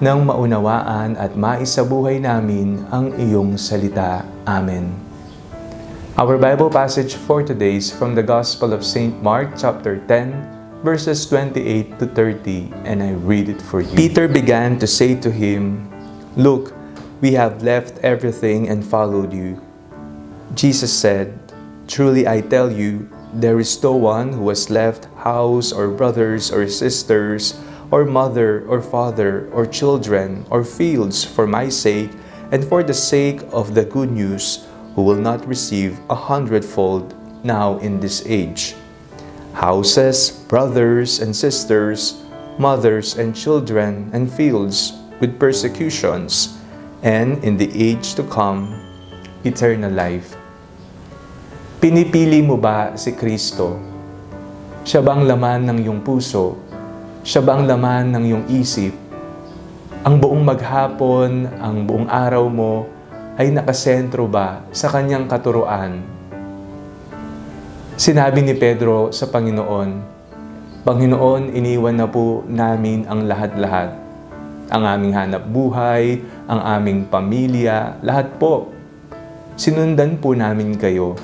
nang maunawaan at maisabuhay namin ang iyong salita. Amen. Our Bible passage for today is from the Gospel of St. Mark chapter 10, verses 28 to 30, and I read it for you. Peter began to say to him, Look, we have left everything and followed you. Jesus said, Truly I tell you, there is no one who has left house or brothers or sisters or mother or father or children or fields for my sake and for the sake of the good news who will not receive a hundredfold now in this age. Houses, brothers and sisters, mothers and children and fields with persecutions, and in the age to come, eternal life. Pinipili mo ba si Kristo? Siya bang laman ng iyong puso siya ba ang laman ng iyong isip? Ang buong maghapon, ang buong araw mo ay nakasentro ba sa kanyang katuruan? Sinabi ni Pedro sa Panginoon, Panginoon, iniwan na po namin ang lahat-lahat. Ang aming hanap buhay, ang aming pamilya, lahat po. Sinundan po namin kayo.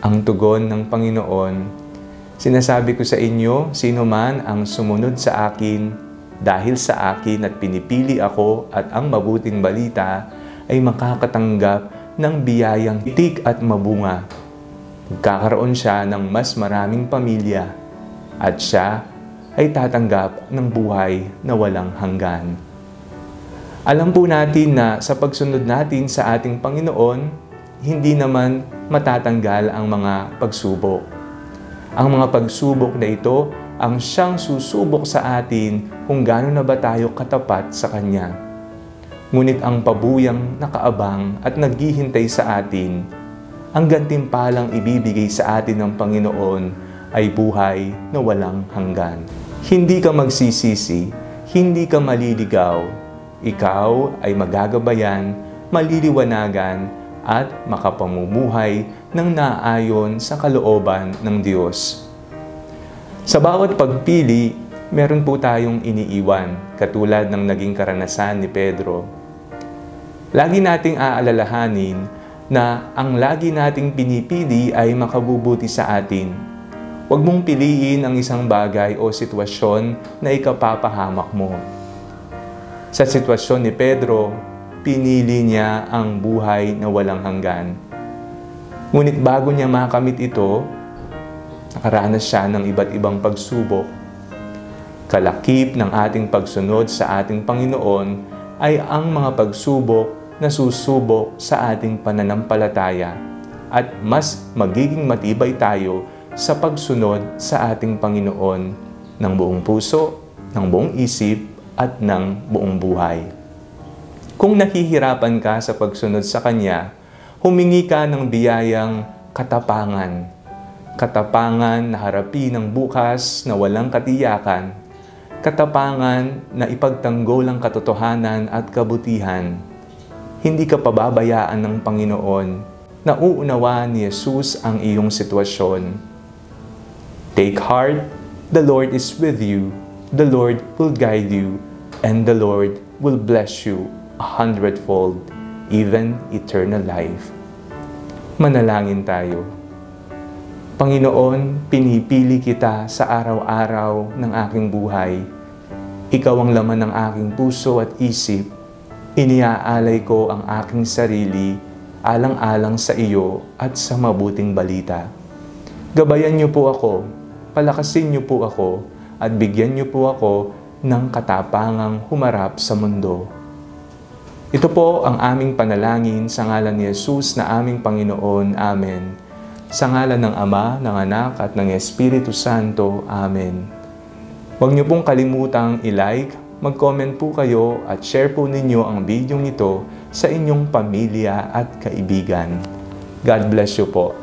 Ang tugon ng Panginoon, Sinasabi ko sa inyo, sino man ang sumunod sa akin dahil sa akin at pinipili ako at ang mabuting balita ay makakatanggap ng biyayang itik at mabunga. Magkakaroon siya ng mas maraming pamilya at siya ay tatanggap ng buhay na walang hanggan. Alam po natin na sa pagsunod natin sa ating Panginoon, hindi naman matatanggal ang mga pagsubok ang mga pagsubok na ito ang siyang susubok sa atin kung gaano na ba tayo katapat sa Kanya. Ngunit ang pabuyang nakaabang at naghihintay sa atin, ang gantimpalang ibibigay sa atin ng Panginoon ay buhay na walang hanggan. Hindi ka magsisisi, hindi ka maliligaw. Ikaw ay magagabayan, maliliwanagan, at makapamumuhay ng naayon sa kalooban ng Diyos. Sa bawat pagpili, meron po tayong iniiwan, katulad ng naging karanasan ni Pedro. Lagi nating aalalahanin na ang lagi nating pinipili ay makabubuti sa atin. Huwag mong piliin ang isang bagay o sitwasyon na ikapapahamak mo. Sa sitwasyon ni Pedro, pinili niya ang buhay na walang hanggan. Ngunit bago niya makamit ito, nakaranas siya ng iba't ibang pagsubok. Kalakip ng ating pagsunod sa ating Panginoon ay ang mga pagsubok na susubok sa ating pananampalataya at mas magiging matibay tayo sa pagsunod sa ating Panginoon ng buong puso, ng buong isip at ng buong buhay. Kung nahihirapan ka sa pagsunod sa Kanya, humingi ka ng biyayang katapangan. Katapangan na harapin ang bukas na walang katiyakan. Katapangan na ipagtanggol ang katotohanan at kabutihan. Hindi ka pababayaan ng Panginoon na uunawa ni Jesus ang iyong sitwasyon. Take heart, the Lord is with you, the Lord will guide you, and the Lord will bless you a hundredfold, even eternal life. Manalangin tayo. Panginoon, pinipili kita sa araw-araw ng aking buhay. Ikaw ang laman ng aking puso at isip. Iniaalay ko ang aking sarili alang-alang sa iyo at sa mabuting balita. Gabayan niyo po ako, palakasin niyo po ako, at bigyan niyo po ako ng katapangang humarap sa mundo ito po ang aming panalangin sa ngalan ni Jesus na aming Panginoon. Amen. Sa ngalan ng Ama, ng Anak at ng Espiritu Santo. Amen. Huwag niyo pong kalimutang i-like, mag-comment po kayo at share po ninyo ang video ito sa inyong pamilya at kaibigan. God bless you po.